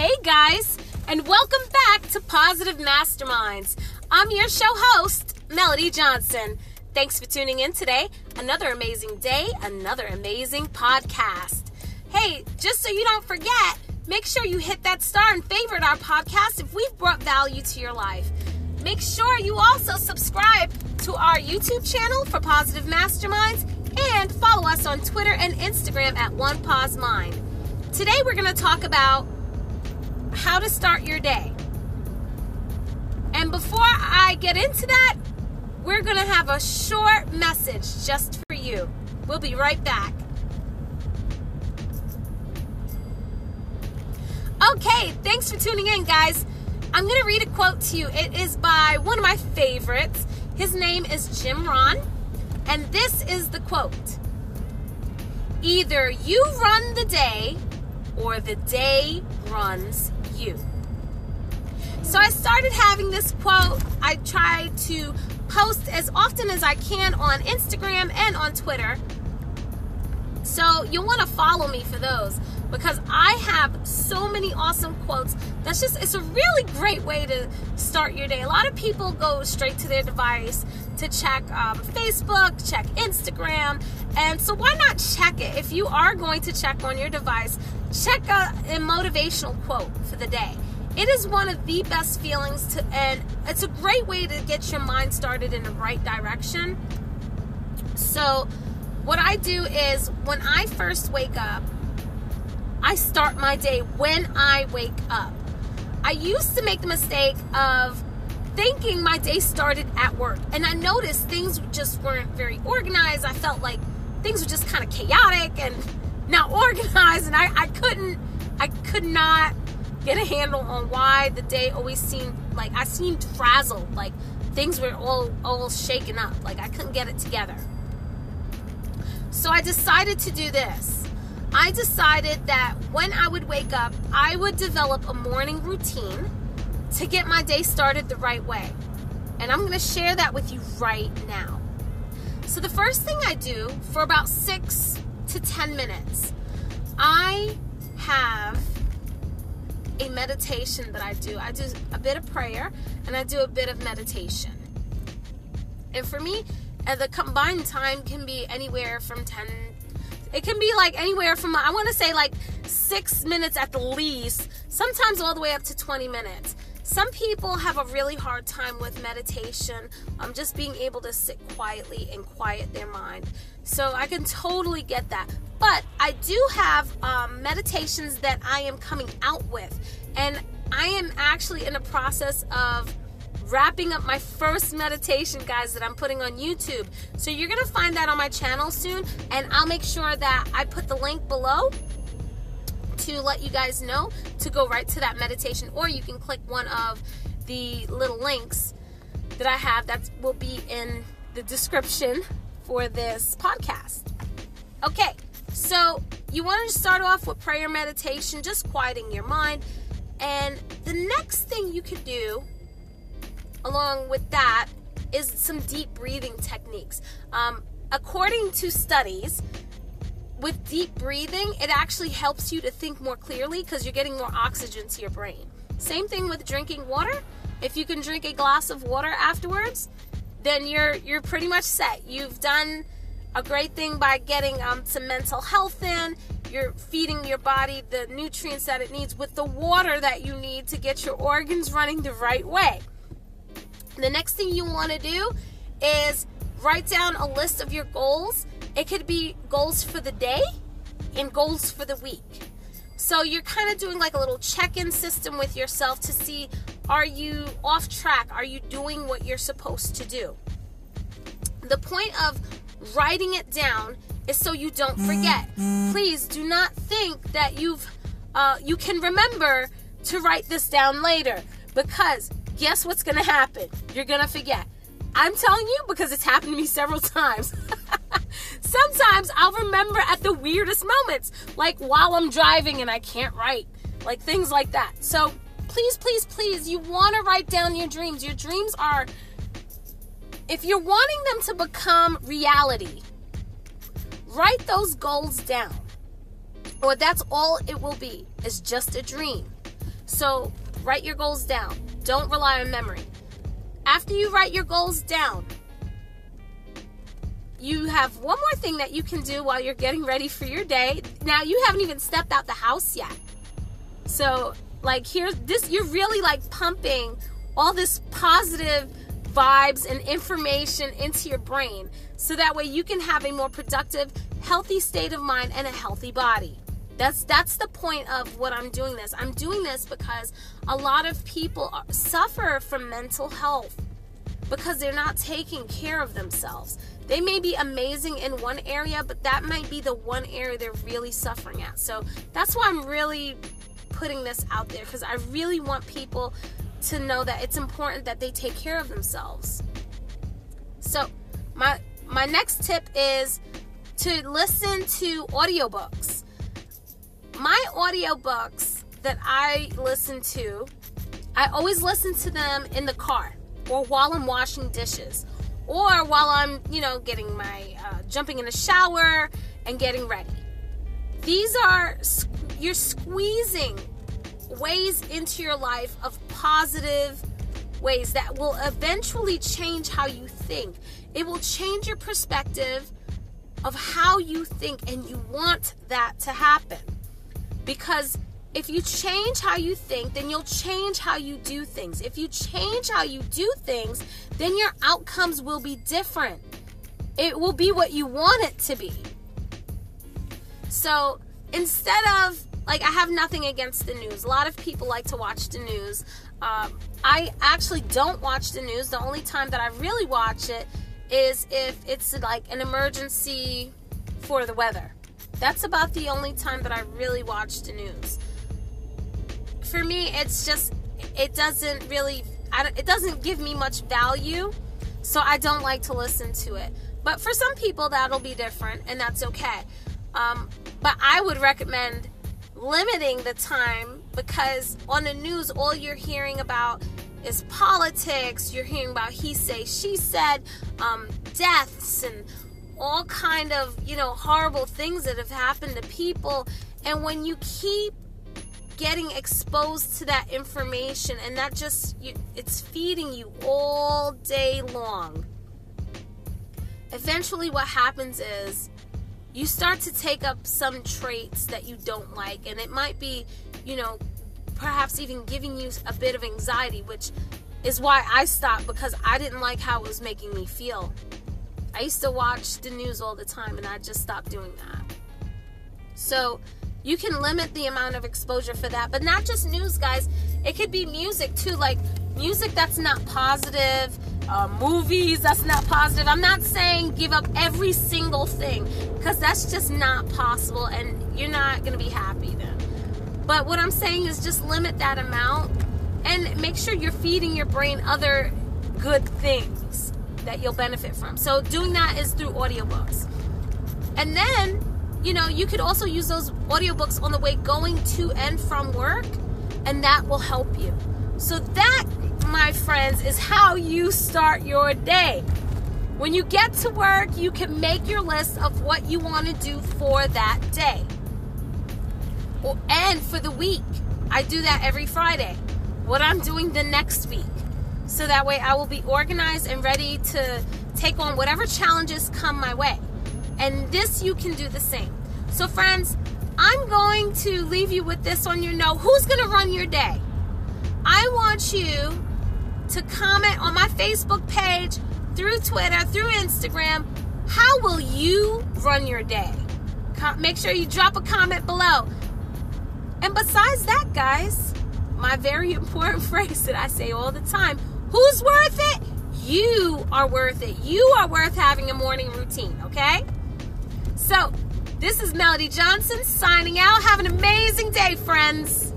Hey guys, and welcome back to Positive Masterminds. I'm your show host, Melody Johnson. Thanks for tuning in today. Another amazing day, another amazing podcast. Hey, just so you don't forget, make sure you hit that star and favorite our podcast if we've brought value to your life. Make sure you also subscribe to our YouTube channel for Positive Masterminds and follow us on Twitter and Instagram at One Pause Mind. Today we're going to talk about how to start your day. And before I get into that, we're going to have a short message just for you. We'll be right back. Okay, thanks for tuning in, guys. I'm going to read a quote to you. It is by one of my favorites. His name is Jim Rohn, And this is the quote Either you run the day or the day runs you. So I started having this quote. I try to post as often as I can on Instagram and on Twitter. So you'll want to follow me for those because I have so many awesome quotes. That's just, it's a really great way to start your day. A lot of people go straight to their device to check um, Facebook, check Instagram. And so why not check it? If you are going to check on your device, check a, a motivational quote for the day. It is one of the best feelings to, and it's a great way to get your mind started in the right direction. So, what I do is when I first wake up, I start my day when I wake up. I used to make the mistake of thinking my day started at work, and I noticed things just weren't very organized. I felt like things were just kind of chaotic and not organized, and I, I couldn't, I could not get a handle on why the day always seemed like I seemed frazzled, like things were all all shaken up, like I couldn't get it together. So I decided to do this. I decided that when I would wake up, I would develop a morning routine to get my day started the right way. And I'm going to share that with you right now. So, the first thing I do for about six to 10 minutes, I have a meditation that I do. I do a bit of prayer and I do a bit of meditation. And for me, the combined time can be anywhere from 10 it can be like anywhere from, I want to say like six minutes at the least, sometimes all the way up to 20 minutes. Some people have a really hard time with meditation, um, just being able to sit quietly and quiet their mind. So I can totally get that. But I do have um, meditations that I am coming out with. And I am actually in the process of wrapping up my first meditation, guys, that I'm putting on YouTube. So you're to find that on my channel soon, and I'll make sure that I put the link below to let you guys know to go right to that meditation, or you can click one of the little links that I have that will be in the description for this podcast. Okay, so you want to start off with prayer meditation, just quieting your mind. And the next thing you can do along with that is some deep breathing techniques. Um, according to studies, with deep breathing, it actually helps you to think more clearly because you're getting more oxygen to your brain. Same thing with drinking water. If you can drink a glass of water afterwards, then you're you're pretty much set. You've done a great thing by getting um, some mental health in. You're feeding your body the nutrients that it needs with the water that you need to get your organs running the right way. The next thing you want to do is write down a list of your goals. It could be goals for the day and goals for the week. So you're kind of doing like a little check in system with yourself to see are you off track? Are you doing what you're supposed to do? The point of writing it down is so you don't forget. Please do not think that you've uh, you can remember to write this down later because guess what's going to happen? You're going to forget. I'm telling you because it's happened to me several times. Sometimes I'll remember at the weirdest moments, like while I'm driving and I can't write, like things like that. So please, please, please, you want to write down your dreams. Your dreams are, if you're wanting them to become reality, write those goals down. Or that's all it will be, is just a dream. So write your goals down. Don't rely on memory. After you write your goals down, you have one more thing that you can do while you're getting ready for your day. Now, you haven't even stepped out the house yet. So, like, here this you're really like pumping all this positive vibes and information into your brain so that way you can have a more productive, healthy state of mind and a healthy body. That's that's the point of what I'm doing this. I'm doing this because a lot of people are, suffer from mental health because they're not taking care of themselves. They may be amazing in one area, but that might be the one area they're really suffering at. So that's why I'm really putting this out there because I really want people to know that it's important that they take care of themselves. So, my my next tip is to listen to audiobooks my audiobooks that I listen to, I always listen to them in the car or while I'm washing dishes or while I'm, you know, getting my, uh, jumping in the shower and getting ready. These are, you're squeezing ways into your life of positive ways that will eventually change how you think. It will change your perspective of how you think, and you want that to happen. Because if you change how you think, then you'll change how you do things. If you change how you do things, then your outcomes will be different. It will be what you want it to be. So instead of, like, I have nothing against the news. A lot of people like to watch the news. Um, I actually don't watch the news. The only time that I really watch it is if it's like an emergency for the weather. That's about the only time that I really watch the news. For me, it's just it doesn't really it doesn't give me much value, so I don't like to listen to it. But for some people, that'll be different, and that's okay. Um, but I would recommend limiting the time because on the news, all you're hearing about is politics. You're hearing about he say, she said, um, deaths, and all kind of you know horrible things that have happened to people. And when you keep getting exposed to that information and that just you, it's feeding you all day long eventually what happens is you start to take up some traits that you don't like. And it might be you know perhaps even giving you a bit of anxiety which is why I stopped because I didn't like how it was making me feel I used to watch the news all the time and I just stopped doing that. So you can limit the amount of exposure for that, but not just news, guys. It could be music too, like music that's not positive, uh, movies that's not positive. I'm not saying give up every single thing because that's just not possible and you're not going to be happy then. But what I'm saying is just limit that amount and make sure you're feeding your brain other good things that you'll benefit from. So doing that is through audiobooks. And then, you know, you could also use those audiobooks on the way going to and from work, and that will help you. So that, my friends, is how you start your day. When you get to work, you can make your list of what you want to do for that day. And for the week, I do that every Friday. What I'm doing the next week so that way I will be organized and ready to take on whatever challenges come my way. And this you can do the same. So, friends, I'm going to leave you with this on your note. Who's going to run your day? I want you to comment on my Facebook page, through Twitter, through Instagram. How will you run your day? Make sure you drop a comment below. And besides that, guys, my very important phrase that I say all the time Who's worth it? You are worth it. You are worth having a morning routine, okay? So, this is Melody Johnson signing out. Have an amazing day, friends.